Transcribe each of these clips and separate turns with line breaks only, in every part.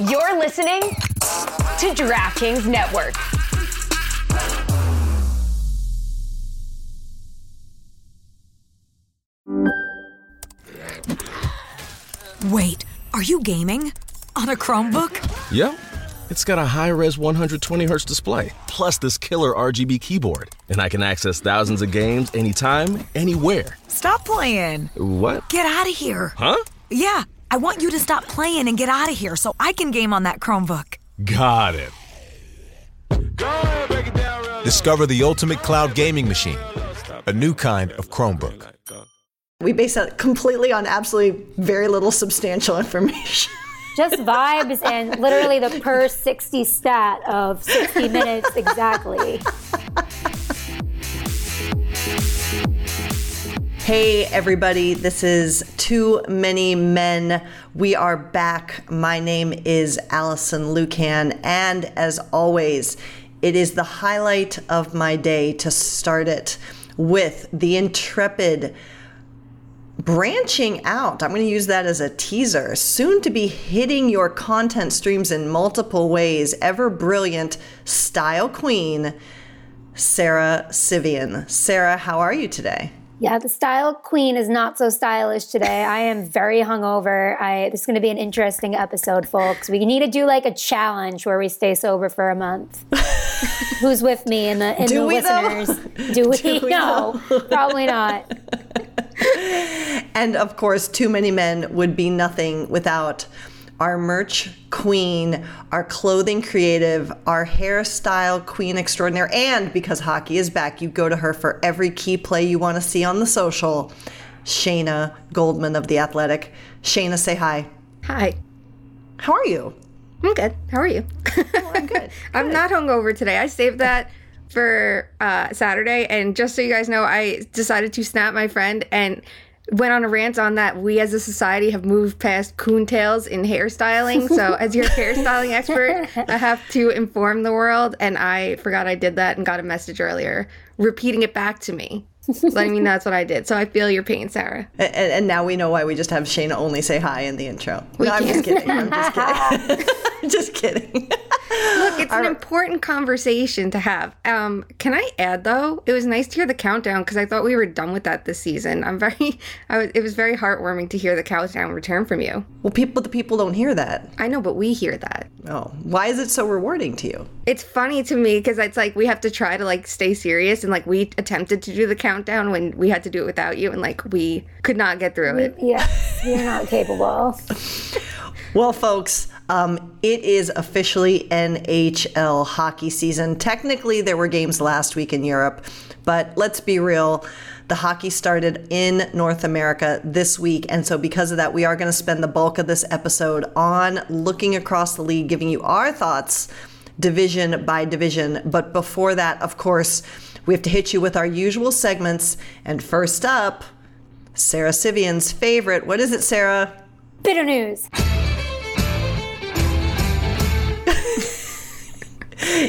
You're listening to DraftKings Network.
Wait, are you gaming? On a Chromebook?
Yep. It's got a high res 120 Hz display, plus this killer RGB keyboard. And I can access thousands of games anytime, anywhere.
Stop playing.
What?
Get out of here.
Huh?
Yeah, I want you to stop playing and get out of here so I can game on that Chromebook.
Got it.
Discover the ultimate cloud gaming machine, a new kind of Chromebook.
We base that completely on absolutely very little substantial information.
Just vibes and literally the per 60 stat of 60 minutes exactly.
Hey, everybody, this is Too Many Men. We are back. My name is Alison Lukan, and as always, it is the highlight of my day to start it with the intrepid branching out. I'm going to use that as a teaser. Soon to be hitting your content streams in multiple ways. Ever brilliant style queen, Sarah Civian. Sarah, how are you today?
Yeah, the style queen is not so stylish today. I am very hungover. I this is going to be an interesting episode, folks. We need to do like a challenge where we stay sober for a month. Who's with me in the in
Do
the
though?
listeners? Do we?
Do we,
no, probably not.
And of course, too many men would be nothing without our merch queen, our clothing creative, our hairstyle queen extraordinaire. And because hockey is back, you go to her for every key play you want to see on the social. Shayna Goldman of The Athletic. Shayna, say hi.
Hi.
How are you?
I'm good. How are you?
Oh, I'm good.
I'm not hungover today. I saved that for uh, Saturday, and just so you guys know, I decided to snap my friend and went on a rant on that we as a society have moved past coontails in hairstyling. So, as your hairstyling expert, I have to inform the world, and I forgot I did that and got a message earlier repeating it back to me. letting me know that's what I did. So I feel your pain, Sarah.
And, and now we know why we just have Shayna only say hi in the intro. no, I'm just kidding. I'm just kidding. just kidding.
Look, it's an important conversation to have. Um, can I add though? It was nice to hear the countdown because I thought we were done with that this season. I'm very, I was, it was very heartwarming to hear the countdown return from you.
Well, people, the people don't hear that.
I know, but we hear that.
Oh, why is it so rewarding to you?
It's funny to me because it's like we have to try to like stay serious and like we attempted to do the countdown when we had to do it without you and like we could not get through it.
Yeah, you're not capable.
Well, folks, um, it is officially NHL hockey season. Technically, there were games last week in Europe, but let's be real. The hockey started in North America this week. And so, because of that, we are going to spend the bulk of this episode on looking across the league, giving you our thoughts division by division. But before that, of course, we have to hit you with our usual segments. And first up, Sarah Civian's favorite. What is it, Sarah?
Bitter news.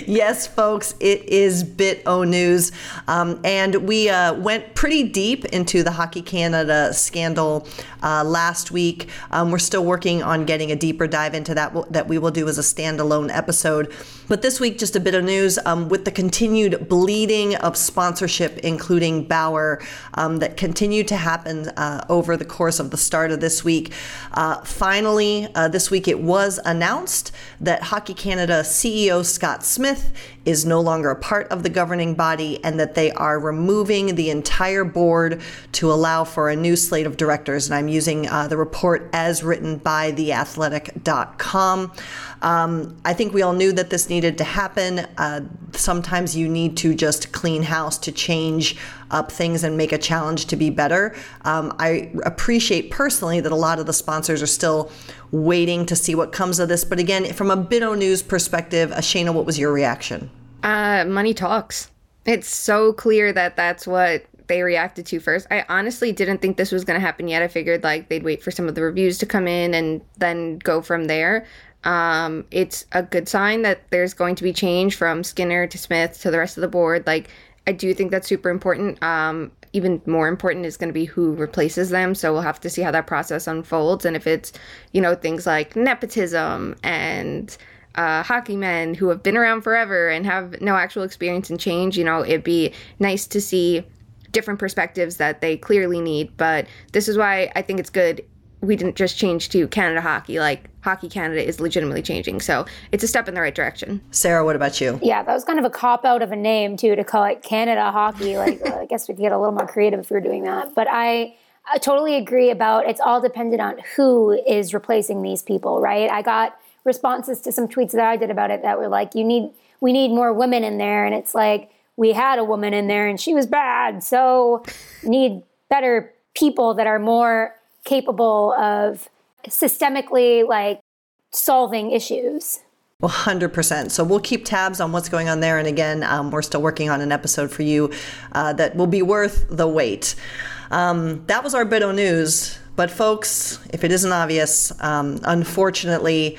Yes, folks, it is Bit O News. Um, and we uh, went pretty deep into the Hockey Canada scandal uh, last week. Um, we're still working on getting a deeper dive into that, that we will do as a standalone episode. But this week, just a bit of news um, with the continued bleeding of sponsorship, including Bauer, um, that continued to happen uh, over the course of the start of this week. Uh, finally, uh, this week it was announced that Hockey Canada CEO Scott Smith is no longer a part of the governing body and that they are removing the entire board to allow for a new slate of directors. And I'm using uh, the report as written by theathletic.com. Um, I think we all knew that this needed to happen. Uh, sometimes you need to just clean house to change up things and make a challenge to be better. Um, I appreciate personally that a lot of the sponsors are still waiting to see what comes of this. But again, from a Bit O'News perspective, Ashana, what was your reaction?
Uh, money talks. It's so clear that that's what they reacted to first. I honestly didn't think this was going to happen yet. I figured like they'd wait for some of the reviews to come in and then go from there. Um, it's a good sign that there's going to be change from Skinner to Smith to the rest of the board. Like I do think that's super important. Um, even more important is going to be who replaces them. So we'll have to see how that process unfolds. And if it's, you know, things like nepotism and uh, hockey men who have been around forever and have no actual experience in change, you know, it'd be nice to see different perspectives that they clearly need. But this is why I think it's good we didn't just change to Canada Hockey. Like Hockey Canada is legitimately changing. So it's a step in the right direction.
Sarah, what about you?
Yeah, that was kind of a cop out of a name too to call it Canada Hockey. Like I guess we could get a little more creative if we were doing that. But I, I totally agree about it's all dependent on who is replacing these people, right? I got responses to some tweets that I did about it that were like, you need we need more women in there and it's like we had a woman in there and she was bad. So need better people that are more capable of systemically like solving issues.
100%. So we'll keep tabs on what's going on there. And again, um, we're still working on an episode for you uh, that will be worth the wait. Um, that was our Bit-O News. But folks, if it isn't obvious, um, unfortunately,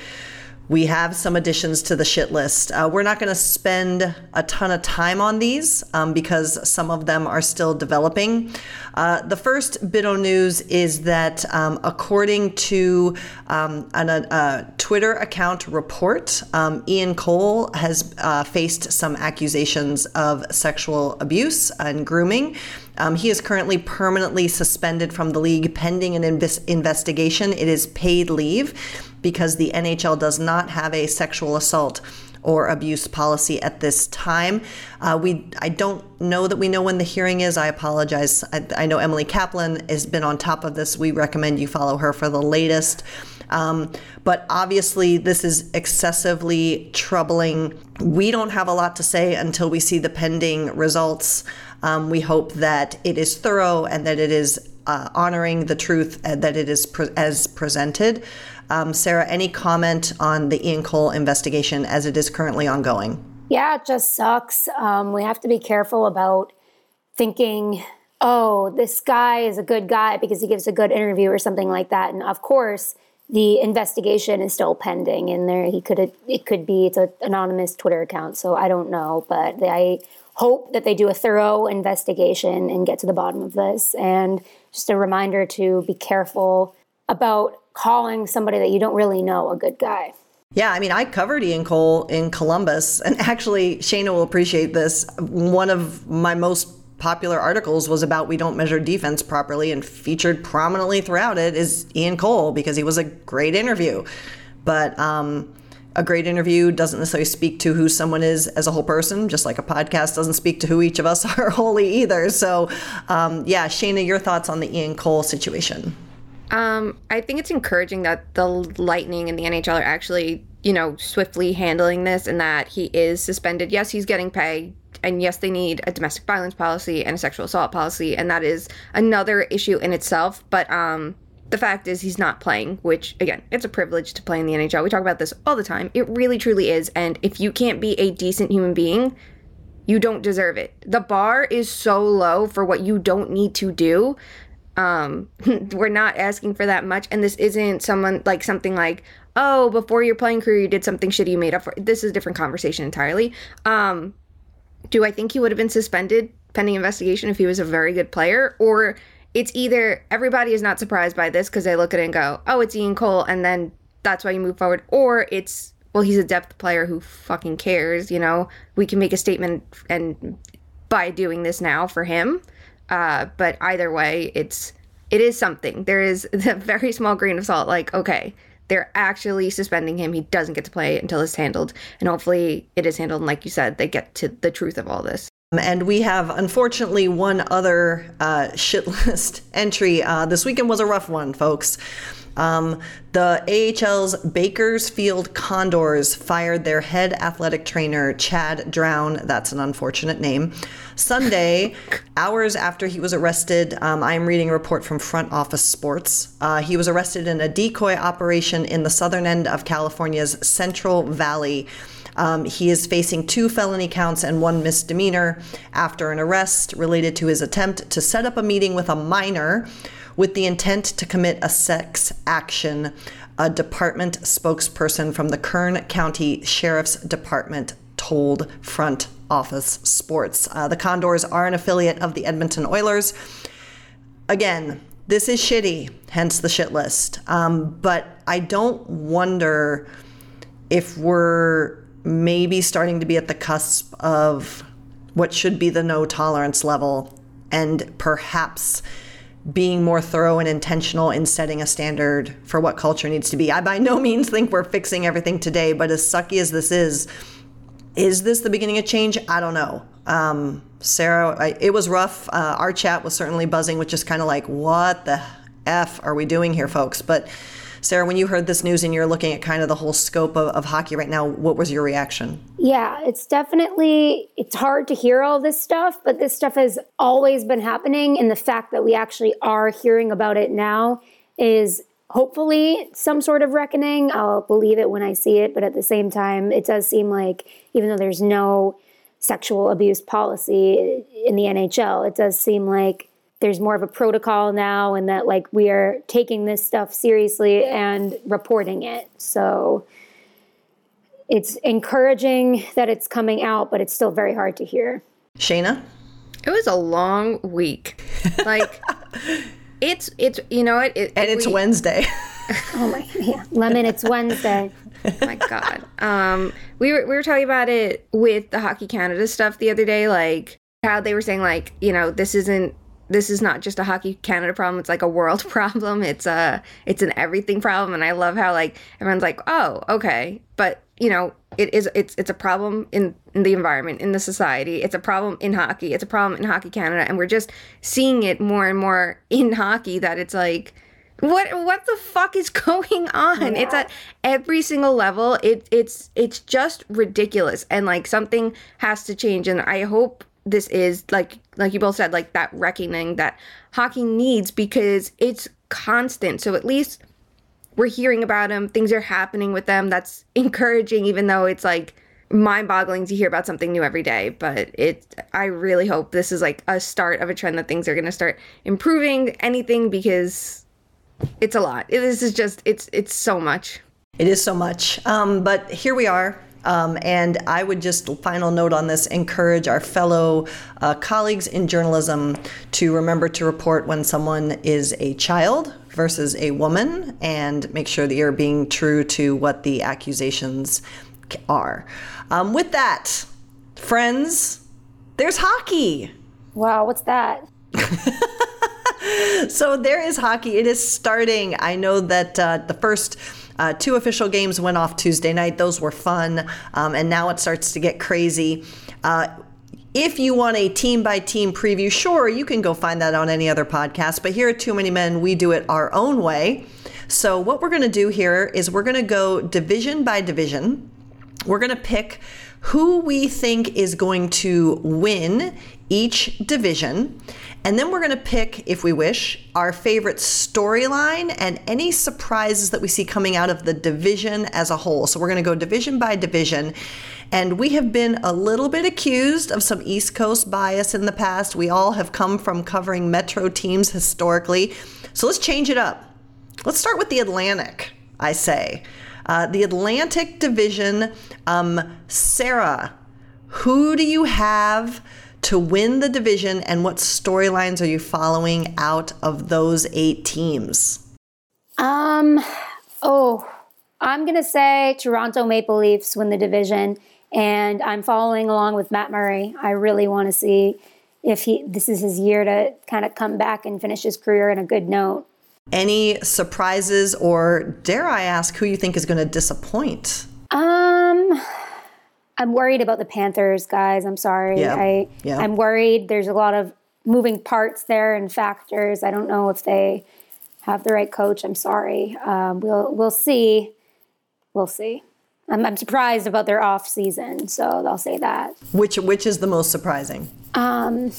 we have some additions to the shit list. Uh, we're not going to spend a ton of time on these um, because some of them are still developing. Uh, the first bit of news is that, um, according to um, an, a, a, Twitter account report, um, Ian Cole has uh, faced some accusations of sexual abuse and grooming. Um, he is currently permanently suspended from the league pending an inv- investigation. It is paid leave because the NHL does not have a sexual assault or abuse policy at this time. Uh, we I don't know that we know when the hearing is. I apologize. I, I, know Emily Kaplan has been on top of this. We recommend you follow her for the latest. Um, but obviously, this is excessively troubling. We don't have a lot to say until we see the pending results. Um, we hope that it is thorough and that it is uh, honoring the truth and that it is pre- as presented. Um, Sarah, any comment on the Ian Cole investigation as it is currently ongoing?
Yeah, it just sucks. Um, we have to be careful about thinking, oh, this guy is a good guy because he gives a good interview or something like that. And of course, the investigation is still pending, and there he could it could be it's an anonymous Twitter account, so I don't know, but I hope that they do a thorough investigation and get to the bottom of this. And just a reminder to be careful about calling somebody that you don't really know a good guy.
Yeah, I mean, I covered Ian Cole in Columbus, and actually, Shayna will appreciate this. One of my most popular articles was about we don't measure defense properly, and featured prominently throughout it is Ian Cole because he was a great interview. But um, a great interview doesn't necessarily speak to who someone is as a whole person, just like a podcast doesn't speak to who each of us are wholly either. So, um, yeah, Shayna, your thoughts on the Ian Cole situation?
Um, I think it's encouraging that the Lightning and the NHL are actually, you know, swiftly handling this and that he is suspended. Yes, he's getting paid. And yes, they need a domestic violence policy and a sexual assault policy, and that is another issue in itself. But um, the fact is, he's not playing, which again, it's a privilege to play in the NHL. We talk about this all the time. It really, truly is. And if you can't be a decent human being, you don't deserve it. The bar is so low for what you don't need to do um, we're not asking for that much, and this isn't someone like something like, oh, before your playing career you did something shitty you made up for. This is a different conversation entirely. Um, do I think he would have been suspended pending investigation if he was a very good player, or it's either everybody is not surprised by this because they look at it and go, oh, it's Ian Cole, and then that's why you move forward, or it's well, he's a depth player who fucking cares. You know, we can make a statement and by doing this now for him uh, but either way, it's it is something. There is a very small grain of salt. Like, okay, they're actually suspending him. He doesn't get to play until it's handled, and hopefully, it is handled. And like you said, they get to the truth of all this.
And we have, unfortunately, one other uh, shit list entry. Uh, this weekend was a rough one, folks. Um, the AHL's Bakersfield Condors fired their head athletic trainer, Chad Drown. That's an unfortunate name. Sunday, hours after he was arrested, um, I am reading a report from Front Office Sports. Uh, he was arrested in a decoy operation in the southern end of California's Central Valley. Um, he is facing two felony counts and one misdemeanor after an arrest related to his attempt to set up a meeting with a minor with the intent to commit a sex action, a department spokesperson from the Kern County Sheriff's Department told Front Office Sports. Uh, the Condors are an affiliate of the Edmonton Oilers. Again, this is shitty, hence the shit list. Um, but I don't wonder if we're maybe starting to be at the cusp of what should be the no tolerance level and perhaps being more thorough and intentional in setting a standard for what culture needs to be. I by no means think we're fixing everything today, but as sucky as this is, is this the beginning of change? I don't know. Um, Sarah, I, it was rough. Uh, our chat was certainly buzzing with just kind of like, what the F are we doing here, folks? But Sarah, when you heard this news and you're looking at kind of the whole scope of, of hockey right now, what was your reaction?
Yeah, it's definitely it's hard to hear all this stuff, but this stuff has always been happening and the fact that we actually are hearing about it now is hopefully some sort of reckoning. I'll believe it when I see it, but at the same time, it does seem like even though there's no sexual abuse policy in the NHL, it does seem like there's more of a protocol now and that like we are taking this stuff seriously and reporting it. So it's encouraging that it's coming out, but it's still very hard to hear.
Shayna?
It was a long week. Like it's it's you know what it,
and it's we, Wednesday.
oh my yeah, lemon! It's Wednesday.
Oh my God. Um, we were we were talking about it with the Hockey Canada stuff the other day, like how they were saying like you know this isn't this is not just a hockey canada problem it's like a world problem. It's a it's an everything problem and i love how like everyone's like oh okay. But you know it is it's it's a problem in in the environment in the society. It's a problem in hockey. It's a problem in hockey canada and we're just seeing it more and more in hockey that it's like what what the fuck is going on? Yeah. it's at every single level. It it's it's just ridiculous and like something has to change and i hope this is like like you both said like that reckoning that hockey needs because it's constant. So at least we're hearing about them things are happening with them that's encouraging even though it's like mind-boggling to hear about something new every day. But it i really hope this is like a start of a trend that things are going to start improving anything because it's a lot. This is just it's it's so much.
It is so much. Um, but here we are um, and I would just, final note on this, encourage our fellow uh, colleagues in journalism to remember to report when someone is a child versus a woman and make sure that you're being true to what the accusations are. Um, with that, friends, there's hockey.
Wow, what's that?
so there is hockey. It is starting. I know that uh, the first uh, two official games went off Tuesday night. Those were fun. Um, and now it starts to get crazy. Uh, if you want a team by team preview, sure, you can go find that on any other podcast. But here at Too Many Men, we do it our own way. So, what we're going to do here is we're going to go division by division. We're going to pick who we think is going to win each division. And then we're going to pick, if we wish, our favorite storyline and any surprises that we see coming out of the division as a whole. So we're going to go division by division. And we have been a little bit accused of some East Coast bias in the past. We all have come from covering Metro teams historically. So let's change it up. Let's start with the Atlantic, I say. Uh, the Atlantic Division, um, Sarah, who do you have to win the division, and what storylines are you following out of those eight teams?
Um, oh, I'm gonna say Toronto Maple Leafs win the division, and I'm following along with Matt Murray. I really want to see if he this is his year to kind of come back and finish his career in a good note.
Any surprises, or dare I ask, who you think is going to disappoint?
Um, I'm worried about the Panthers, guys. I'm sorry. Yeah. I yeah. I'm worried. There's a lot of moving parts there and factors. I don't know if they have the right coach. I'm sorry. Um, we'll we'll see. We'll see. I'm, I'm surprised about their off season, so I'll say that.
Which which is the most surprising?
Um,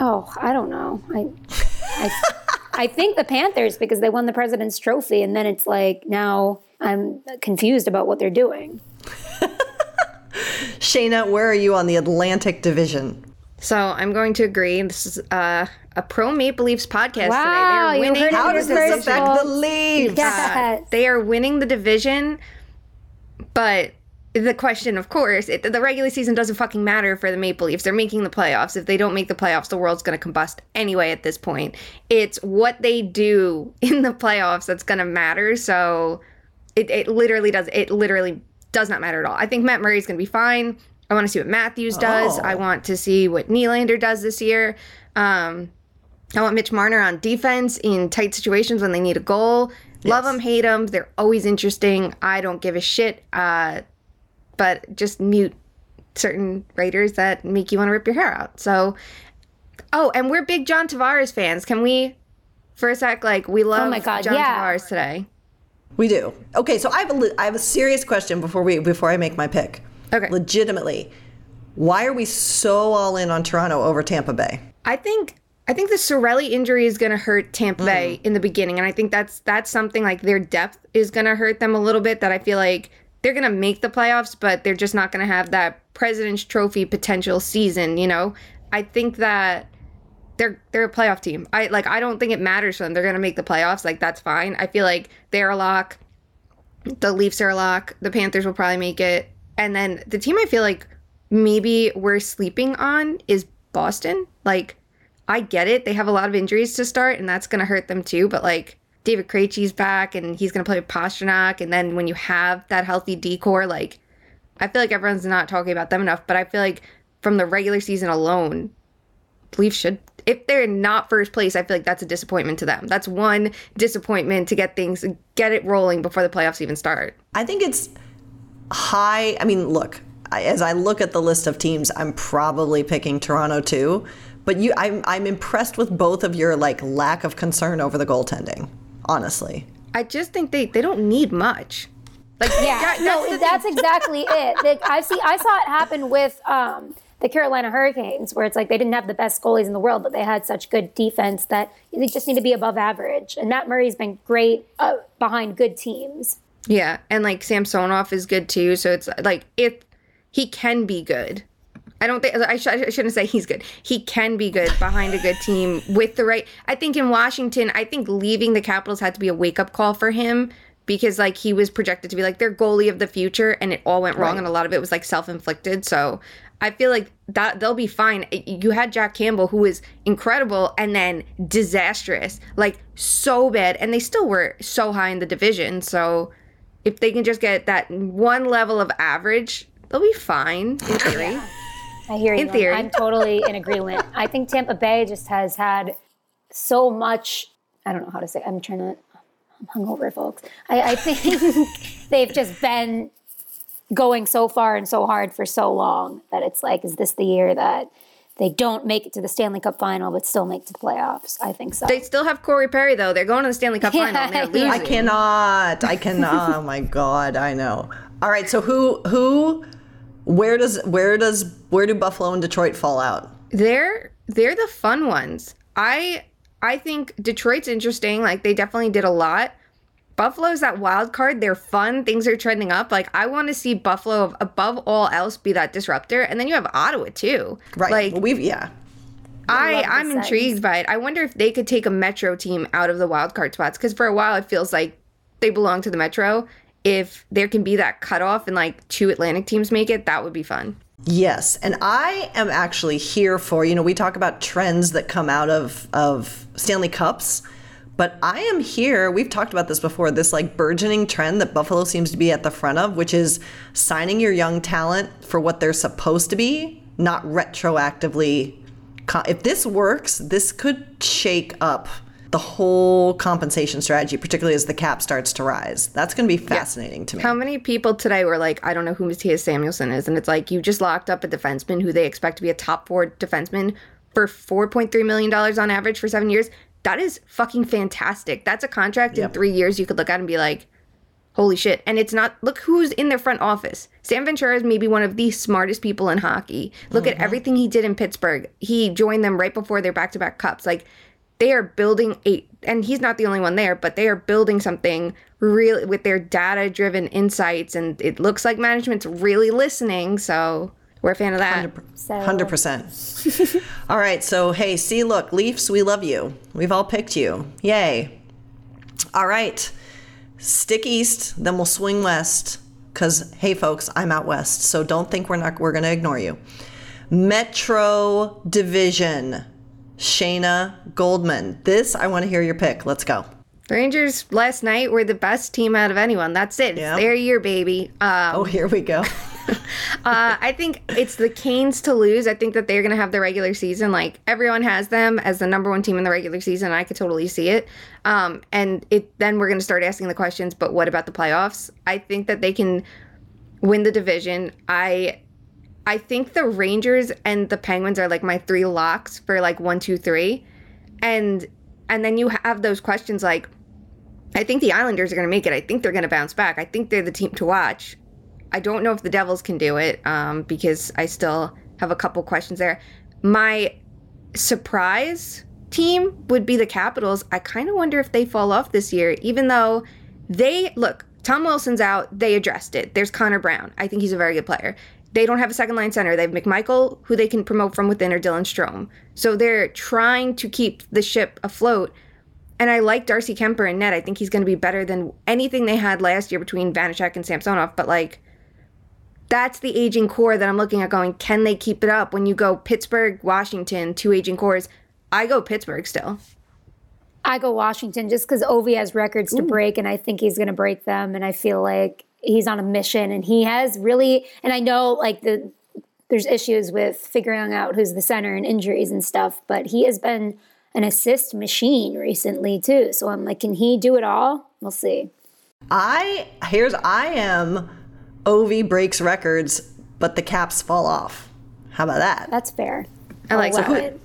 oh, I don't know. I I, I think the Panthers because they won the President's Trophy, and then it's like now I'm confused about what they're doing.
Shayna, where are you on the Atlantic Division?
So I'm going to agree. This is uh, a pro Maple Leafs podcast
wow,
today.
They're winning.
How does this affect the Leafs?
Yes.
Uh, they are winning the division, but the question, of course, it, the regular season doesn't fucking matter for the Maple Leafs. They're making the playoffs. If they don't make the playoffs, the world's going to combust anyway at this point. It's what they do in the playoffs that's going to matter. So it, it literally does. It literally does not matter at all. I think Matt Murray is going to be fine. I want to see what Matthews does.
Oh.
I want to see what Nylander does this year. Um, I want Mitch Marner on defense in tight situations when they need a goal. Love them, hate them. They're always interesting. I don't give a shit. Uh, but just mute certain writers that make you want to rip your hair out. So, oh, and we're big John Tavares fans. Can we, for a sec, like we love
Oh my God,
John
yeah.
Tavares today?
We do. Okay, so I have a I have a serious question before we before I make my pick.
Okay.
Legitimately, why are we so all in on Toronto over Tampa Bay?
I think I think the Cirelli injury is going to hurt Tampa Bay mm-hmm. in the beginning, and I think that's that's something like their depth is going to hurt them a little bit. That I feel like they're going to make the playoffs, but they're just not going to have that President's Trophy potential season. You know, I think that they're they're a playoff team. I like I don't think it matters for them. They're to make the playoffs. Like that's fine. I feel like they're a lock. The Leafs are a lock. The Panthers will probably make it, and then the team I feel like maybe we're sleeping on is Boston. Like, I get it. They have a lot of injuries to start, and that's to hurt them too. But, like, David Krejci's back, and he's to play with Pastrnak. And then when you have that healthy decor, like, I feel like everyone's not talking about them enough. But I feel like from the regular season alone, Leafs should. If they're not first place, I feel like that's a disappointment to them. That's one disappointment to get things, get it rolling before the playoffs even start.
I think it's high. I mean, look, I, as I look at the list of teams, I'm probably picking Toronto too. But you, I'm I'm impressed with both of your like lack of concern over the goaltending. Honestly,
I just think they, they don't need much. Like,
Yeah,
that-
no,
the thing.
that's exactly it. Like, I see. I saw it happen with um, the Carolina Hurricanes, where it's like they didn't have the best goalies in the world, but they had such good defense that they just need to be above average. And Matt Murray's been great uh, behind good teams.
Yeah, and like Samsonov is good too. So it's like if he can be good. I don't think I, sh- I shouldn't say he's good. He can be good behind a good team with the right. I think in Washington, I think leaving the Capitals had to be a wake up call for him because like he was projected to be like their goalie of the future, and it all went wrong, and a lot of it was like self inflicted. So I feel like that they'll be fine. You had Jack Campbell who was incredible and then disastrous, like so bad, and they still were so high in the division. So if they can just get that one level of average, they'll be fine in theory.
I hear you.
In theory.
I'm totally in agreement. I think Tampa Bay just has had so much. I don't know how to say. I'm trying to. I'm hungover, folks. I, I think they've just been going so far and so hard for so long that it's like, is this the year that they don't make it to the Stanley Cup final but still make it to the playoffs? I think so.
They still have Corey Perry though. They're going to the Stanley Cup final.
Yeah.
losing.
I cannot. I cannot. oh my god, I know. All right, so who who where does where does where do Buffalo and Detroit fall out?
They're they're the fun ones. I I think Detroit's interesting. Like they definitely did a lot. Buffalo's that wild card. They're fun. Things are trending up. Like I want to see Buffalo above all else be that disruptor. And then you have Ottawa too.
Right.
Like
well, we've yeah.
I,
love
I'm
Sens.
intrigued by it. I wonder if they could take a Metro team out of the wild card spots because for a while it feels like they belong to the Metro. If there can be that cutoff and like two Atlantic teams make it, that would be fun.
Yes, and I am actually here for, you know, we talk about trends that come out of of Stanley Cups, but I am here, we've talked about this before, this like burgeoning trend that Buffalo seems to be at the front of, which is signing your young talent for what they're supposed to be, not retroactively if this works, this could shake up the whole compensation strategy, particularly as the cap starts to rise. That's going to be fascinating to me.
How many people today were like, I don't know who Mattias Samuelsson is? And it's like, you just locked up a defenseman who they expect to be a top four defenseman for $4.3 million on average for seven years. That is fucking fantastic. That's a contract in three years you could look at and be like, holy shit. And it's not, look who's in their front office. Sam Ventura is maybe one of the smartest people in hockey. Look oh at everything he did in Pittsburgh. He joined them right before their back to back cups. Like, they are building a and he's not the only one there but they are building something really with their data driven insights and it looks like management's really listening so we're a fan of that
So-
Hundred percent. All right, so hey, see, look, Leafs, we love you. We've all picked you. Yay! All right, stick east, then we'll swing west. because hey, folks, I'm out west, so don't think we're not we're going to ignore you. Metro Division, Shayna Goldman. This I want to hear your pick. Let's go.
The Rangers last night were the best team out of anyone. That's it.
Yeah.
It's their year, baby. Um,
Oh, here we go.
Uh, I think it's the Canes to lose. I think that they're going to have the regular season. Like everyone has them as the number one team in the regular season. I could totally see it. Um, and it then we're going to start asking the questions. But what about the playoffs? I think that they can win the division. I I think the Rangers and the Penguins are like my three locks for like one, two, three, and and then you have those questions like. I think the Islanders are going to make it. I think they're going to bounce back. I think they're the team to watch. I don't know if the Devils can do it um, because I still have a couple questions there. My surprise team would be the Capitals. I kind of wonder if they fall off this year, even though they look. Tom Wilson's out. They addressed it. There's Connor Brown. I think he's a very good player. They don't have a second line center. They have McMichael, who they can promote from within, or Dylan Strome. So they're trying to keep the ship afloat. And I like Darcy Kuemper and net. I think he's going to be better than anything they had last year between Vanecek and Samsonov. But like, that's the aging core that I'm looking at going, can they keep it up? When you go Pittsburgh, Washington, two aging cores, I go Pittsburgh still.
I go Washington just because Ovi has records to break, and I think he's going to break them. And I feel like he's on a mission, and he has really. And I know like the there's issues with figuring out who's the center and injuries and stuff, but he has been an assist machine recently too. So I'm like, can he do it all? We'll see.
I here's I am Ovi breaks records, but the caps fall off. How about that?
That's fair.
I like
I'll
that.
it.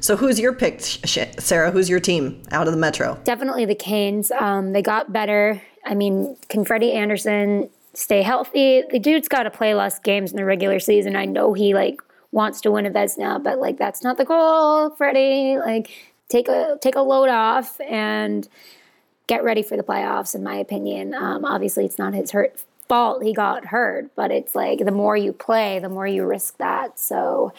So who's your pick, Sh- Sh- Sarah? Who's your team out of the Metro?
Definitely the Canes. Um, they got better. I mean, can Freddie Andersen stay healthy? The dude's got to play less games in the regular season. I know he like wants to win a Vezina, but like that's not the goal, Freddie. Like take a take a load off and get ready for the playoffs. In my opinion, um, obviously it's not his hurt fault he got hurt, but it's like the more you play, the more you risk that. So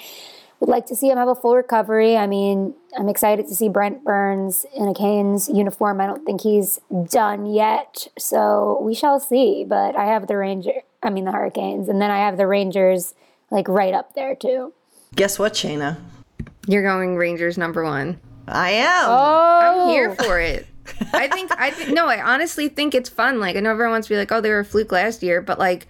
would like to see him have a full recovery. I mean, I'm excited to see Brent Burns in a Canes uniform. I don't think he's done yet, so we shall see. But I have the Ranger, I mean the Hurricanes, and then I have the Rangers like right up there too.
Guess what, Shayna?
You're going Rangers number one.
I am.
Oh,
I'm here oh. for it. I think I think no, I honestly think it's fun. Like I know everyone wants to be like, oh, they were a fluke last year, but like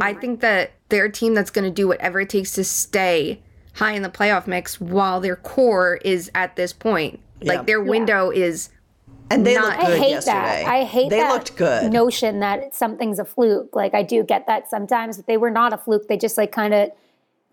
I think that they're a team that's gonna do whatever it takes to stay high in the playoff mix while their core is at this point.
Yeah.
Like their window is
and they
not-
looked
I hate
yesterday.
that. I hate
They
that
looked good.
notion that something's a fluke. Like I do get that sometimes, but they were not a fluke. They just like kind of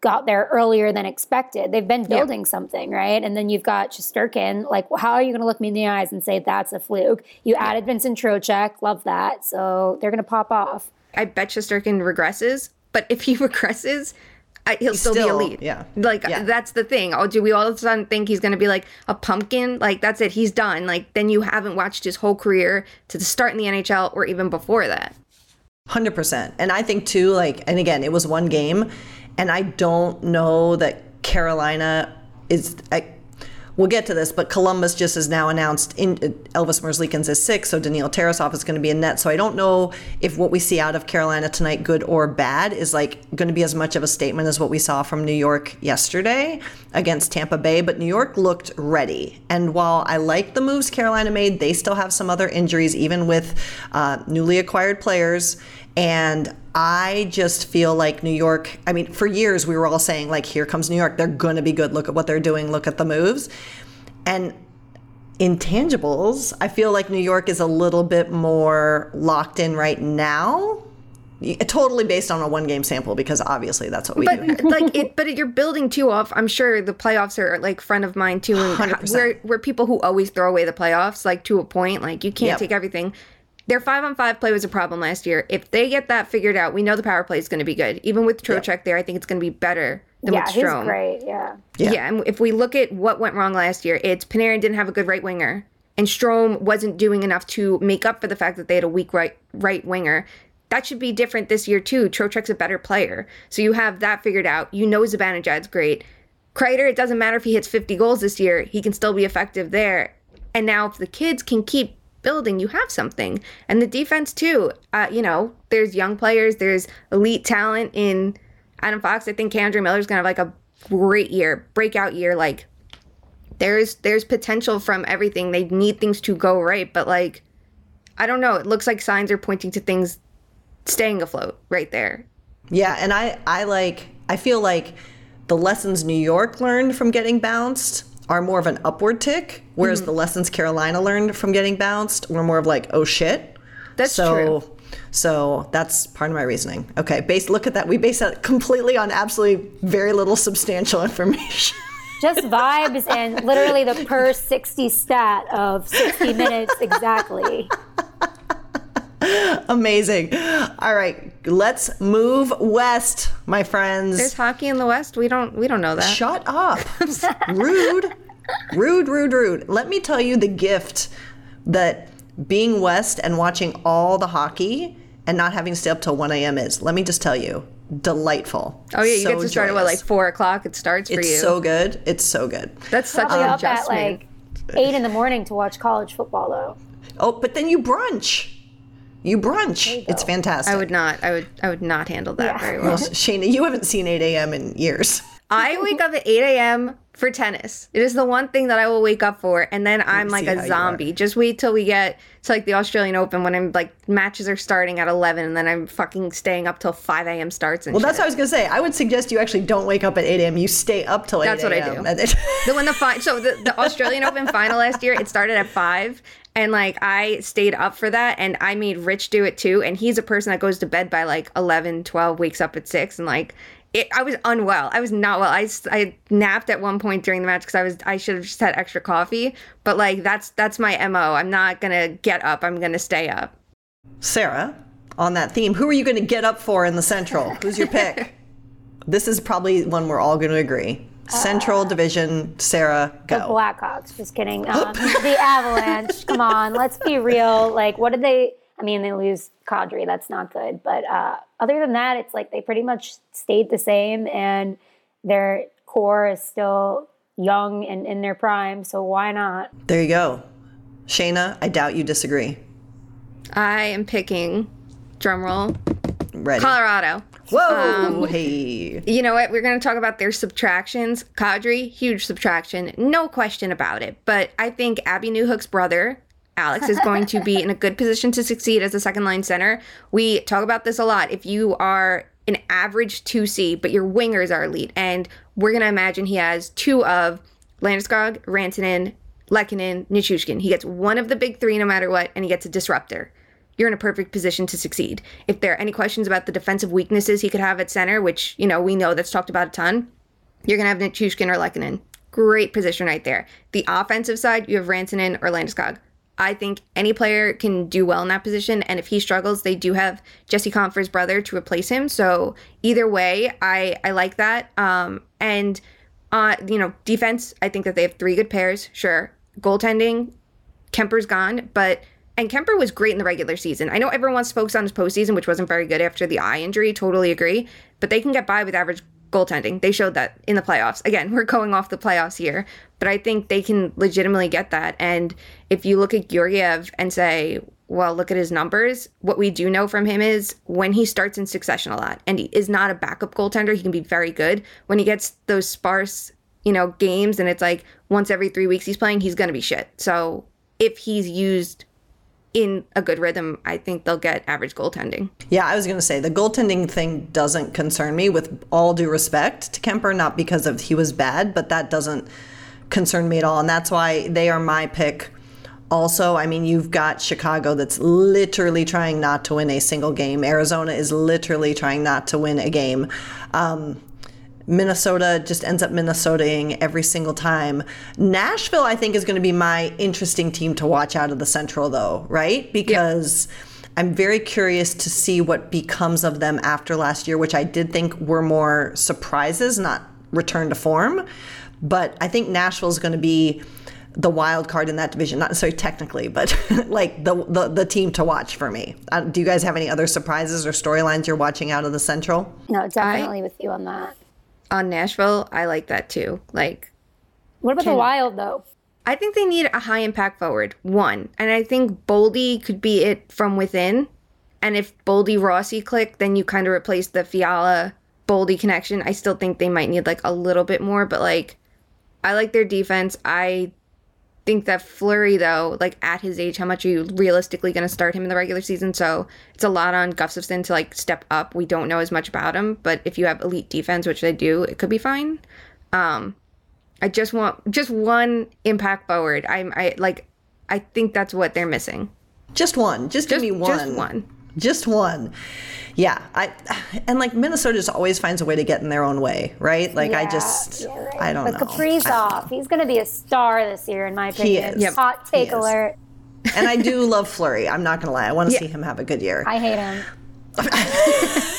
got there earlier than expected. They've been building something, right? And then you've got Shesterkin. Like, how are you going to look me in the eyes and say that's a fluke? You added Vincent Trocheck, love that. So they're going to pop off.
I bet Shesterkin regresses, but if he regresses, I, he'll still,
still-
be elite.
yeah.
Like
Yeah.
that's the thing. Oh, do we all of a sudden think he's going to be like a pumpkin? Like that's it. He's done. Like then you haven't watched his whole career to the start in the NHL or even before that.
Hundred percent. And I think too, like, and again, it was one game, and I don't know that Carolina is. I, we'll get to this, but Columbus just has now announced in, Elvis Merzlikins is sick, so Daniil Tarasov is going to be in net. So I don't know if what we see out of Carolina tonight, good or bad, is like going to be as much of a statement as what we saw from New York yesterday against Tampa Bay. But New York looked ready, and while I like the moves Carolina made, they still have some other injuries, even with uh, newly acquired players. And I just feel like New York, I mean, for years we were all saying, like, here comes New York. They're going to be good. Look at what they're doing. Look at the moves. And intangibles, I feel like New York is a little bit more locked in right now. Totally based on a one game sample because obviously that's what we do.
But like it, but you're building too off. I'm sure the playoffs are like friend of mine too. And
100%.
we're we're people who always throw away the playoffs, like to a point. Like you can't
Yep.
take everything. Their five on five play was a problem last year. If they get that figured out, we know the power play is going to be good. Even with Trocheck there, I think it's going to be better than
yeah,
with
he's
Strome.
great. Yeah.
Yeah. and if we look at what went wrong last year, it's Panarin didn't have a good right winger, and Strome wasn't doing enough to make up for the fact that they had a weak right right winger. That should be different this year too. Trocheck's a better player, so you have that figured out. You know Zibanejad's great. Kreider, it doesn't matter if he hits 50 goals this year; he can still be effective there. And now, if the kids can keep building, you have something. And the defense too. Uh, you know, there's young players, there's elite talent in Adam Fox. I think K'Andre Miller's gonna have like a great year, breakout year. Like there's there's potential from everything. They need things to go right, but like I don't know. It looks like signs are pointing to things staying afloat right there.
Yeah, and I I like I feel like the lessons New York learned from getting bounced are more of an upward tick, whereas
Mm-hmm.
the lessons Carolina learned from getting bounced were more of like, oh shit.
That's
so,
true.
So that's part of my reasoning. Okay, base look at that. We base that completely on absolutely very little substantial information.
Just vibes and literally the per 60 stat of 60 minutes exactly.
Amazing. All right, let's move west, my friends.
There's hockey in the West. We don't we don't know that.
Shut up. rude. Rude, rude, rude. Let me tell you the gift that being West and watching all the hockey and not having to stay up till 1 a.m. is. Let me just tell you, delightful.
Oh yeah, you
So
get to start at what like four o'clock. It starts for
It's
you.
It's so good. It's so good.
That's such
Probably
an
up at like 8 in the morning to watch college football though.
Oh, but then you brunch. You brunch. it's fantastic.
I would not. I would. I would not handle that
Yeah.
very well.
Shayna, you haven't seen 8 a.m. in years.
I wake up at 8 a.m. for tennis. It is the one thing that I will wake up for, and then I'm like a zombie. Just wait till we get to like the Australian Open when I'm like matches are starting at 11, and then I'm fucking staying up till 5 a.m. starts and
Well,
shit.
that's what I was going to say. I would suggest you actually don't wake up at 8 a.m. You stay up till 8
That's what I do. The when the fi- so the, the Australian Open final last year it started at five and like I stayed up for that and I made Rich do it too and he's a person that goes to bed by like 11 12 wakes up at 6 and like it, I was unwell I was not well I, I napped at one point during the match because I was I should have just had extra coffee but like that's that's my mo I'm not gonna get up I'm gonna stay up
Sarah, on that theme, who are you going to get up for in the Central? Who's your pick? this is probably one we're all going to agree. Central Division, Sarah, go. The.
Blackhawks, just kidding. Um, the Avalanche, come on, let's be real. Like, what did they? I mean, they lose Kadri, that's not good. But uh, other than that, it's like they pretty much stayed the same, and their core is still young and in their prime. So why not?
There you go. Shayna, I doubt you disagree.
I am picking drumroll
Ready?
Colorado
Whoa! Um, hey.
You know what? We're going to talk about their subtractions. Kadri, huge subtraction, no question about it. But I think Abby Newhook's brother, Alex, is going to be in a good position to succeed as a second line center. We talk about this a lot. If you are an average 2C, but your wingers are elite, and we're going to imagine he has two of Landeskog, Rantanen, Lehkonen, Nichushkin. He gets one of the big three no matter what, and he gets a disruptor you're in a perfect position to succeed. If there are any questions about the defensive weaknesses he could have at center, which, you know, we know that's talked about a ton, you're going to have Nichushkin or Lehkonen. Great position right there. The offensive side, you have Rantanen or Landeskog. I think any player can do well in that position, and if he struggles, they do have Jesse Compher's brother to replace him. So either way, I I like that. Um, and uh, you know, defense, I think that they have three good pairs. Sure, goaltending, Kuemper's gone, but and Kuemper was great in the regular season. I know everyone wants to focus on his postseason, which wasn't very good after the eye injury. Totally agree, but they can get by with average goaltending. They showed that in the playoffs. Again, we're going off the playoffs here, but I think they can legitimately get that. And if you look at Georgiev and say, well, look at his numbers. What we do know from him is when he starts in succession a lot, and he is not a backup goaltender, he can be very good. When he gets those sparse, you know, games, and it's like once every three weeks he's playing, he's gonna be shit. So if he's used in a good rhythm, I think they'll get average goaltending.
Yeah, I was going to say the goaltending thing doesn't concern me with all due respect to Kuemper, not because of he was bad, but that doesn't concern me at all. And that's why they are my pick. Also, I mean, you've got Chicago that's literally trying not to win a single game. Arizona is literally trying not to win a game. Um, Minnesota just ends up Minnesotaing every single time. Nashville, I think, is going to be my interesting team to watch out of the Central, though, right? Because I'm very curious to see what becomes of them after last year, which I did think were more surprises, not return to form. But I think Nashville is going to be the wild card in that division, not necessarily technically, but like the, the the team to watch for me. Uh, do you guys have any other surprises or storylines you're watching out of the Central?
No, definitely with you on that.
On Nashville, I like that too. Like
What about the Wild though?
I think they need a high impact forward, one. And I think Boldy could be it from within. And if Boldy Rossi click, then you kind of replace the Fiala Boldy connection. I still think they might need like a little bit more, but like I like their defense. I think that Fleury, though, like at his age, how much are you realistically going to start him in the regular season? So it's a lot on Gustavsson to like step up. We don't know as much about him, but if you have elite defense, which they do, it could be fine. Um, I just want just one impact forward. I'm I like I think that's what they're missing.
Just one. Just,
Just
give me one.
Just one.
Just one. Yeah, I and like Minnesota just always finds a way to get in their own way, right? Like I just
yeah, right.
I don't
but
know. I don't
Kaprizov, he's going to be a star this year, in my opinion.
he is. Yep.
Hot take
He is.
alert.
and I do love Fleury. I'm not gonna lie. I want to see him have a good year.
I hate him.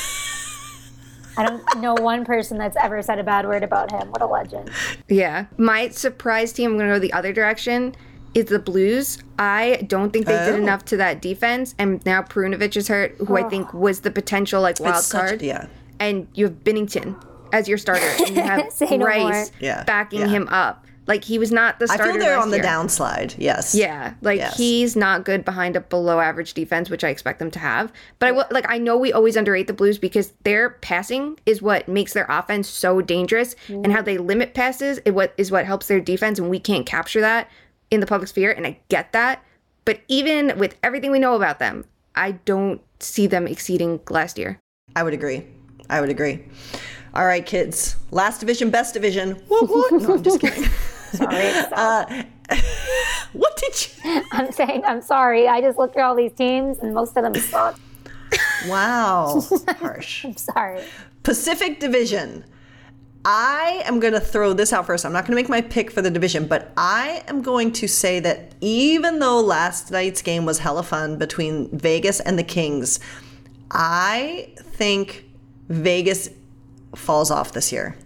I don't know one person that's ever said a bad word about him. What a legend.
Yeah. My surprise team, I'm going to go the other direction, is the Blues. I don't think they did
Oh.
enough to that defense. And now Perunovich is hurt, who I think was the potential like wild
It's such-
card.
yeah.
And you have Binnington as your starter. And you have
Say no.
Greiss
Yeah,
backing
yeah.
him up. Like he was not the starter.
I feel they're on the
year.
downslide. Yes.
Yeah, like
Yes.
he's not good behind a below average defense, which I expect them to have. But I will, like I know we always underrate the Blues because their passing is what makes their offense so dangerous, and how they limit passes is what is what helps their defense, and we can't capture that in the public sphere. And I get that, but even with everything we know about them, I don't see them exceeding last year.
I would agree. I would agree. All right, kids. Last division, best division. What? What? No, I'm just kidding.
Sorry.
Uh, what did you?
I'm saying, I'm sorry. I just looked at all these teams and most of them suck.
Wow. Harsh.
I'm sorry.
Pacific Division. I am going to throw this out first. I'm not going to make my pick for the division, but I am going to say that even though last night's game was hella fun between Vegas and the Kings, I think Vegas falls off this year.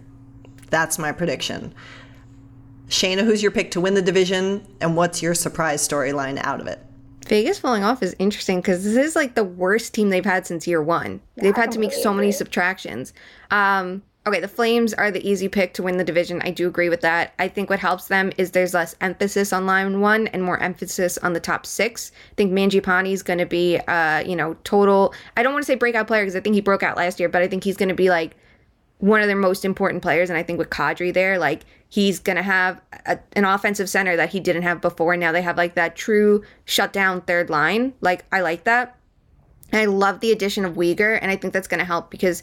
That's my prediction. Shayna, who's your pick to win the division, and what's your surprise storyline out of it?
Vegas falling off is interesting because this is like the worst team they've had since year one. they've had to make so many subtractions. Um, okay, the Flames are the easy pick to win the division. I do agree with that. I think what helps them is there's less emphasis on line one and more emphasis on the top six. I think Mangiapane is going to be, uh, you know, total. I don't want to say breakout player because I think he broke out last year, but I think he's going to be like one of their most important players. And I think with Kadri there, like he's going to have a, an offensive center that he didn't have before. Now they have like that true shutdown third line. Like I like that. And I love the addition of Weegar, and I think that's going to help because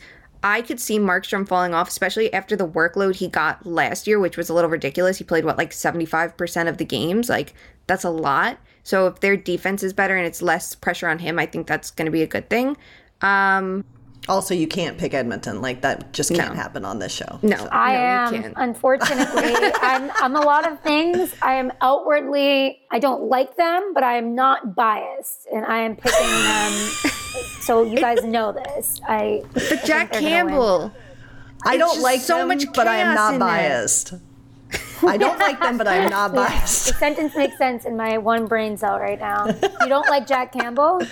I could see Markstrom falling off, especially after the workload he got last year, which was a little ridiculous. He played what like seventy five percent of the games. Like that's a lot. So if their defense is better and it's less pressure on him, I think that's going to be a good thing. Um,
Also, you can't pick Edmonton. Like, that just can't
No.
happen on this show.
no,
I
no,
am,
you can't.
unfortunately, I'm, I'm a lot of things. I am outwardly, I don't like them, but I am not biased, and I am picking them. so you guys know this. I.
But Jack
they're gonna win.
Campbell.
I don't like
so
them,
much
but I am not biased. I don't like them, but I'm not biased.
The sentence makes sense in my one brain cell right now. You don't like Jack Campbell?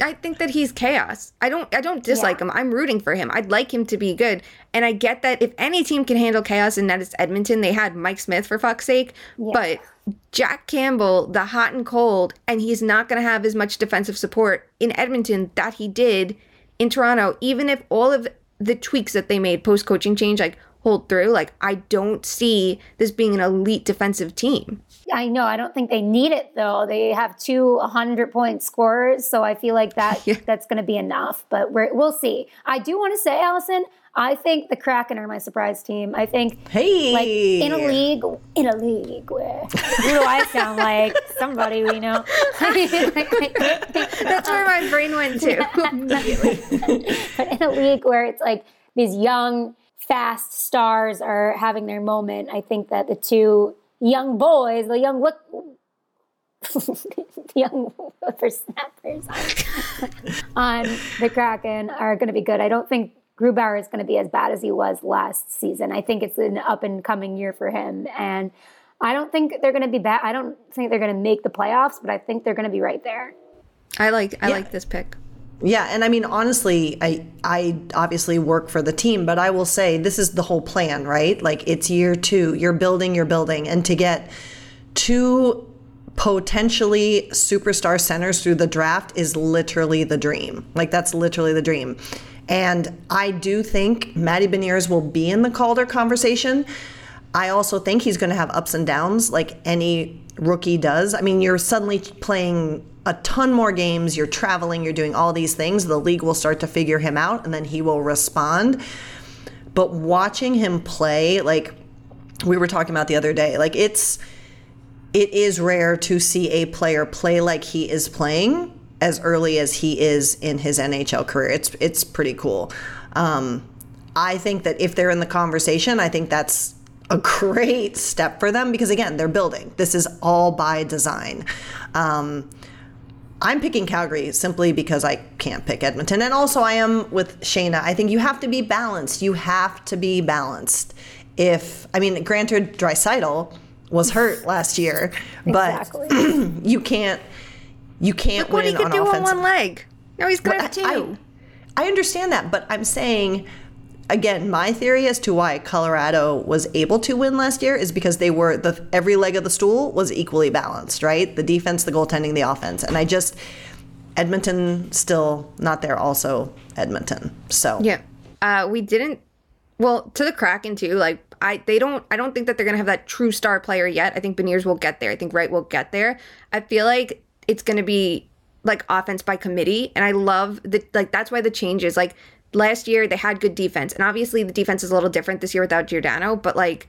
I think that he's chaos. I don't I don't dislike
Yeah.
him. I'm rooting for him. I'd like him to be good. And I get that if any team can handle chaos and that is Edmonton, they had Mike Smith for fuck's sake. But Jack Campbell, the hot and cold, and he's not gonna have as much defensive support in Edmonton that he did in Toronto, even if all of the tweaks that they made post coaching change like hold through, like I don't see this being an elite defensive team.
I know. I don't think they need it though. They have two 100 point scorers, so I feel like that that's going to be enough. But we're, we'll see. I do want to say, Alison, I think the Kraken are my surprise team. I think
Hey.
like in a league, in a league where who do I sound like? Somebody we know.
That's where my brain went to.
but in a league where it's like these young, fast stars are having their moment, I think that the two young boys, the young look, the young whippersnappers on, on the Kraken are going to be good. I don't think Grubauer is going to be as bad as he was last season. I think it's an up and coming year for him, and I don't think they're going to be bad. I don't think they're going to make the playoffs, but I think they're going to be right there.
I like I like this pick.
Yeah, and I mean honestly, I I obviously work for the team, but I will say this is the whole plan, right? Like it's year 2, you're building, you're building and to get two potentially superstar centers through the draft is literally the dream. Like that's literally the dream. And I do think Matty Beniers will be in the Calder conversation. I also think he's going to have ups and downs like any rookie does. I mean, you're suddenly playing a ton more games, you're traveling, you're doing all these things. The league will start to figure him out and then he will respond. But watching him play, like we were talking about the other day, like it's it is rare to see a player play like he is playing as early as he is in his NHL career. It's it's pretty cool. Um, I think that if they're in the conversation, I think that's a great step for them because again, they're building. This is all by design. Um, I'm picking Calgary simply because I can't pick Edmonton, and also I am with Shayna. I think you have to be balanced. You have to be balanced. If I mean, granted, Draisaitl was hurt last year, but
Exactly.
you can't you can't
Look what
win
he could
on
do on one leg. No, he's
Well,
have two.
I, I understand that, but I'm saying again, my theory as to why Colorado was able to win last year is because they were the every leg of the stool was equally balanced, right? The defense, the goaltending, the offense, and I just Edmonton still not there. Also Edmonton, so
Yeah. Uh, we didn't. Well, to the Kraken too. Like I, they don't. I don't think that they're gonna have that true star player yet. I think Beniers will get there. I think Wright will get there. I feel like it's gonna be like offense by committee, and I love the like. That's why the changes. Like last year, they had good defense, and obviously the defense is a little different this year without Giordano. But like,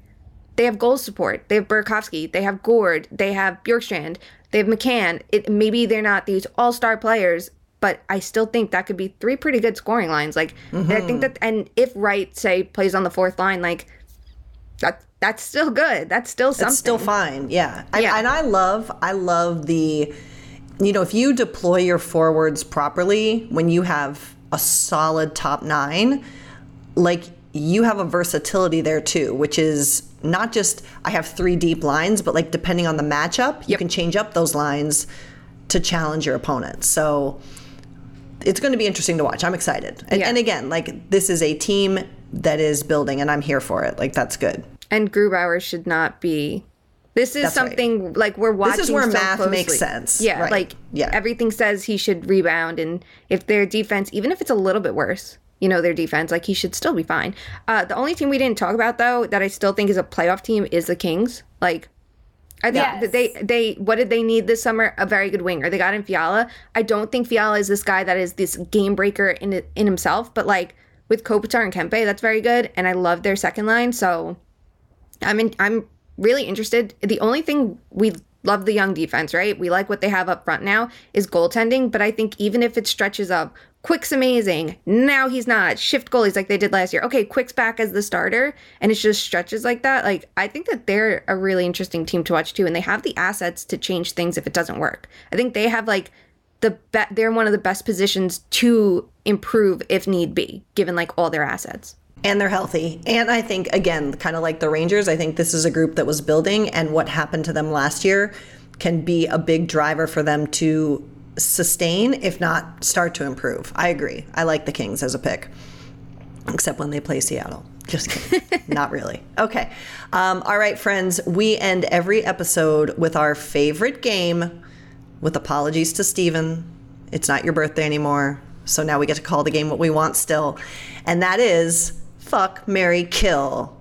they have goal support. They have Burakovsky. They have Gourde. They have Bjorkstrand. They have McCann. It maybe they're not these all star players, but I still think that could be three pretty good scoring lines. Like and I think mm-hmm. that, and if Wright say plays on the fourth line, like that that's still good. That's still something.
it's still fine. Yeah. And,
Yeah.
and I love I love the you know, if you deploy your forwards properly when you have a solid top 9, like you have a versatility there too, which is not just I have three deep lines, but like depending on the matchup, you can change up those lines to challenge your opponent. So it's going to be interesting to watch. I'm excited. And,
Yeah.
and again, like this is a team that is building and I'm here for it. Like that's good.
and Grubauer should not be. This is
That's right.
something like we're watching.
This is where
so
math
closely.
makes sense.
Yeah,
Right.
like
Yeah.
everything says he should rebound, and if their defense, even if it's a little bit worse, you know, their defense, like he should still be fine. Uh, the only team we didn't talk about though that I still think is a playoff team is the Kings. Like. I think
Yes.
they they what did they need this summer? A very good winger. They got in Fiala. I don't think Fiala is this guy that is this game breaker in in himself, but like with Kopitar and Kempe, that's very good. And I love their second line. So I'm in, I'm really interested. The only thing we love the young defense, right? We like what they have up front now is goaltending, but I think even if it stretches up, Quick's amazing. Now he's not. Shift goalies like they did last year. Okay, Quick's back as the starter, and it just stretches like that. Like I think that they're a really interesting team to watch too, and they have the assets to change things if it doesn't work. I think they have like the be- they're one of the best positions to improve if need be, given like all their assets.
And they're healthy. And I think, again, kind of like the Rangers, I think this is a group that was building, and what happened to them last year can be a big driver for them to sustain, if not start to improve. I agree. I like the Kings as a pick, except when they play Seattle. Just kidding. not really. Okay. Um, all right, friends, we end every episode with our favorite game with apologies to Steven. It's not your birthday anymore. So now we get to call the game what we want still. And that is fuck, Mary kill.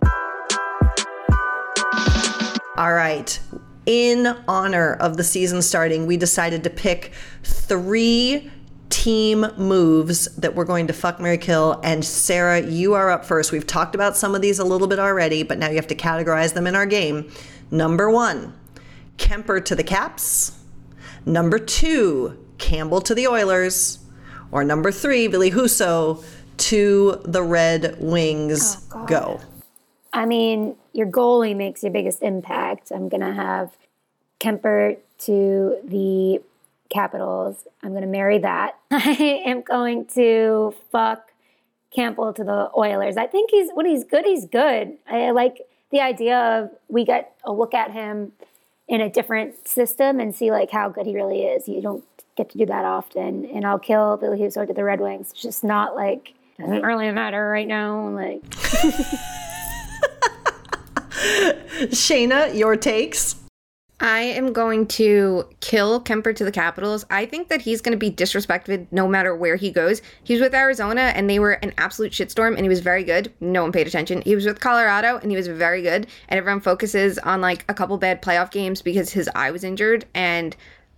All right. In honor of the season starting, we decided to pick three team moves that we're going to fuck Mary Kill. And Sarah, you are up first. We've talked about some of these a little bit already, but now you have to categorize them in our game. Number one, Kuemper to the Caps. Number two, Campbell to the Oilers. Or number three, Billy Husso to the Red Wings. Oh, go.
I mean, your goalie makes your biggest impact. I'm going to have Kuemper to the Capitals. I'm going to marry that. I am going to fuck Campbell to the Oilers. I think he's when he's good, he's good. I like the idea of we get a look at him in a different system and see like how good he really is. You don't get to do that often. And I'll kill Billy Husso to the Red Wings. It's just not like doesn't really matter right now. Like
Shayna, your takes?
I am going to kill Kuemper to the Capitals. I think that he's going to be disrespected no matter where he goes. He was with Arizona and they were an absolute shitstorm and he was very good. No one paid attention. He was with Colorado and he was very good. And everyone focuses on like a couple bad playoff games because his eye was injured. And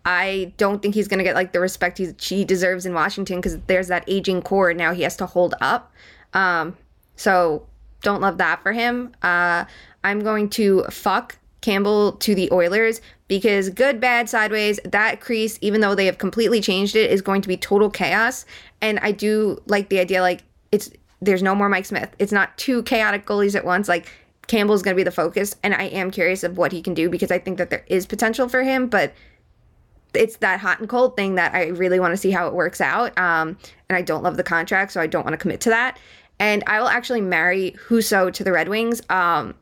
I don't think he's going to get like the respect he, deserves in Washington because there's that aging core now he has to hold up. Um, so don't love that for him. Uh, I'm going to fuck Campbell to the Oilers because good, bad, sideways, that crease, even though they have completely changed it, is going to be total chaos. And I do like the idea like it's there's no more Mike Smith. It's not two chaotic goalies at once. Like Campbell's going to be the focus, and I am curious of what he can do because I think that there is potential for him, but it's that hot and cold thing that I really want to see how it works out. Um, and I don't love the contract, so I don't want to commit to that. And I will actually marry Husso to the Red Wings. Um,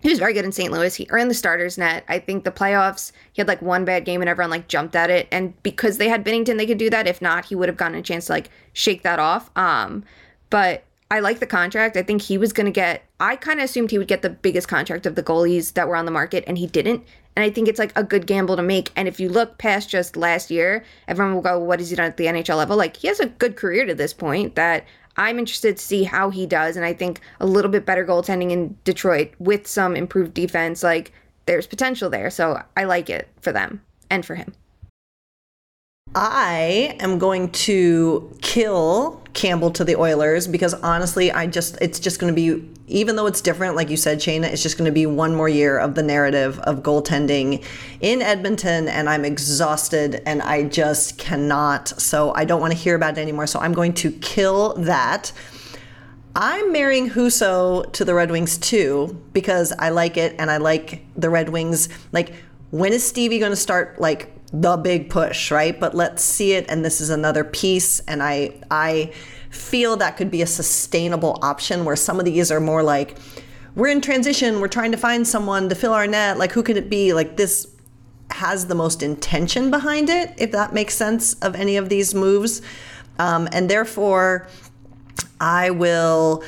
he was very good in St. Louis. He earned the starters net. I think the playoffs, he had like one bad game and everyone like jumped at it. And because they had Binnington, they could do that. If not, he would have gotten a chance to like shake that off. Um, but I like the contract. I think he was going to get, I kind of assumed he would get the biggest contract of the goalies that were on the market, and he didn't. And I think it's like a good gamble to make. And if you look past just last year, everyone will go, what has he done at the NHL level? Like, he has a good career to this point that I'm interested to see how he does. And I think a little bit better goaltending in Detroit with some improved defense, like there's potential there. So I like it for them and for him.
I am going to kill Campbell to the Oilers because honestly, I just it's just going to be even though it's different, like you said, Shayna, it's just going to be one more year of the narrative of goaltending in Edmonton, and I'm exhausted and I just cannot. So I don't want to hear about it anymore. So I'm going to kill that. I'm marrying Husso to the Red Wings too because I like it and I like the Red Wings. Like, when is Stevie going to start like the big push, right? But let's see it, and this is another piece, and I I feel that could be a sustainable option where some of these are more like we're in transition, we're trying to find someone to fill our net. Like, who could it be? Like this has the most intention behind it, if that makes sense of any of these moves, um, and therefore I will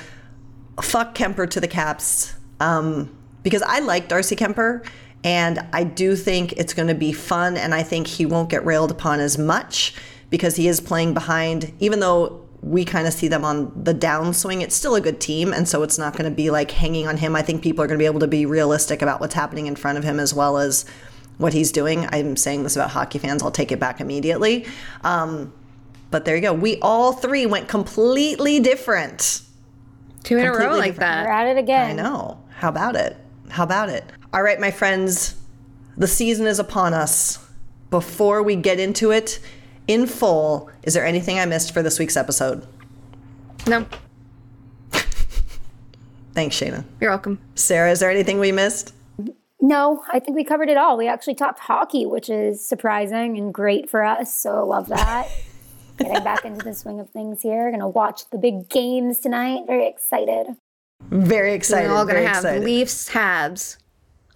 fuck Kuemper to the Caps um, because I like Darcy Kuemper. And I do think it's going to be fun. And I think he won't get railed upon as much because he is playing behind, even though we kind of see them on the downswing. It's still a good team. And so it's not going to be like hanging on him. I think people are going to be able to be realistic about what's happening in front of him as well as what he's doing. I'm saying this about hockey fans. I'll take it back immediately. Um, but there you go. We all three went completely different.
Two in a row like
different.
that.
We're at it again.
I know. How about it? How about it? All right, my friends, the season is upon us. Before we get into it in full, is there anything I missed for this week's episode?
No,
Thanks, Shayna.
you're welcome.
Sarah, is there anything we missed?
No, I think we covered it all. We actually talked hockey, which is surprising and great for us. So I love that. Getting back into the swing of things here. Gonna watch the big games tonight. Very excited.
Very excited.
We're all gonna have
excited.
Leafs Habs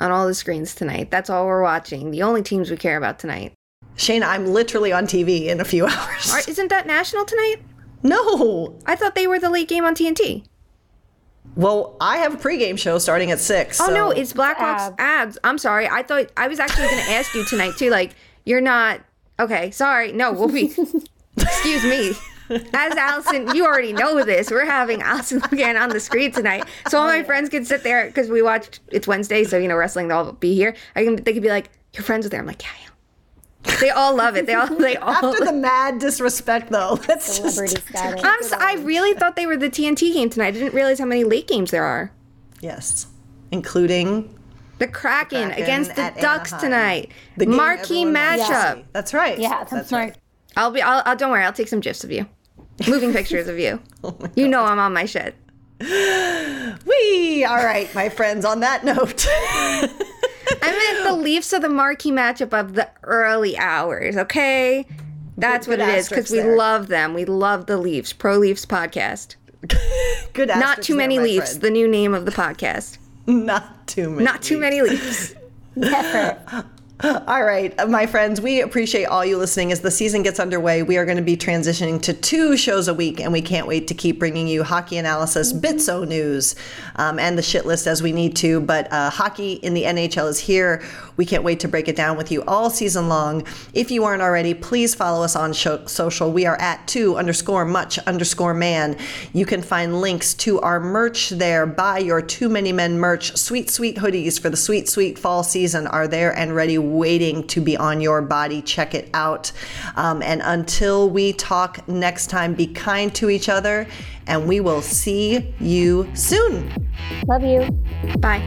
on all the screens tonight. That's all we're watching. The only teams we care about tonight.
Shane, I'm literally on TV in a few hours.
Are, isn't that national tonight?
no.
I thought they were the late game on TNT.
Well, I have a pregame show starting at six.
Oh
so-
no, it's Blackhawks
Avs.
abs. I'm sorry. I thought I was actually going to ask you tonight too. Like you're not okay. Sorry. No, we'll be. excuse me. As Alison, you already know this. We're having Alison again on the screen tonight, so all my oh, friends can sit there because we watched. It's Wednesday, so you know wrestling. They'll be here. I can. They could be like, "Your friends are there." I'm like, "Yeah, yeah." They all love it. They all. They all.
After the mad disrespect, though, that's
Celebrity
just
status.
I'm. s- I really thought they were the TNT game tonight. I didn't realize how many late games there are.
yes, including
The Kraken,
Kraken
against the Ducks
Anaheim.
tonight.
the
Marquee
everyone
matchup.
see. That's right.
Yeah,
that's
that's
right.
I'll be. I'll, I'll. Don't worry. I'll take some gifs of you. Moving pictures of you. Oh you know I'm on my shit.
Wee! All right, my friends. On that note,
I meant the Leafs are the marquee matchup of the early hours. Okay, that's
Good-
what
good
it is because we
there.
love them. We love the Leafs. Pro Leafs podcast.
good.
Not too many
my
Leafs.
friend.
The new name of the podcast.
Not too many.
Not too many Leafs.
Never.
All right, uh, my friends, we appreciate all you listening. As the season gets underway, we are going to be transitioning to two shows a week, and we can't wait to keep bringing you hockey analysis, Bit O'News, um, and the shit list as we need to. But uh, hockey in the NHL is here. We can't wait to break it down with you all season long. If you aren't already, please follow us on show- social. We are at two underscore much underscore man. You can find links to our merch there. Buy your Too Many Men merch. Sweet, sweet hoodies for the sweet, sweet fall season are there and ready waiting to be on your body. Check it out. Um, and until we talk next time, be kind to each other, and we will see you soon.
Love you.
Bye.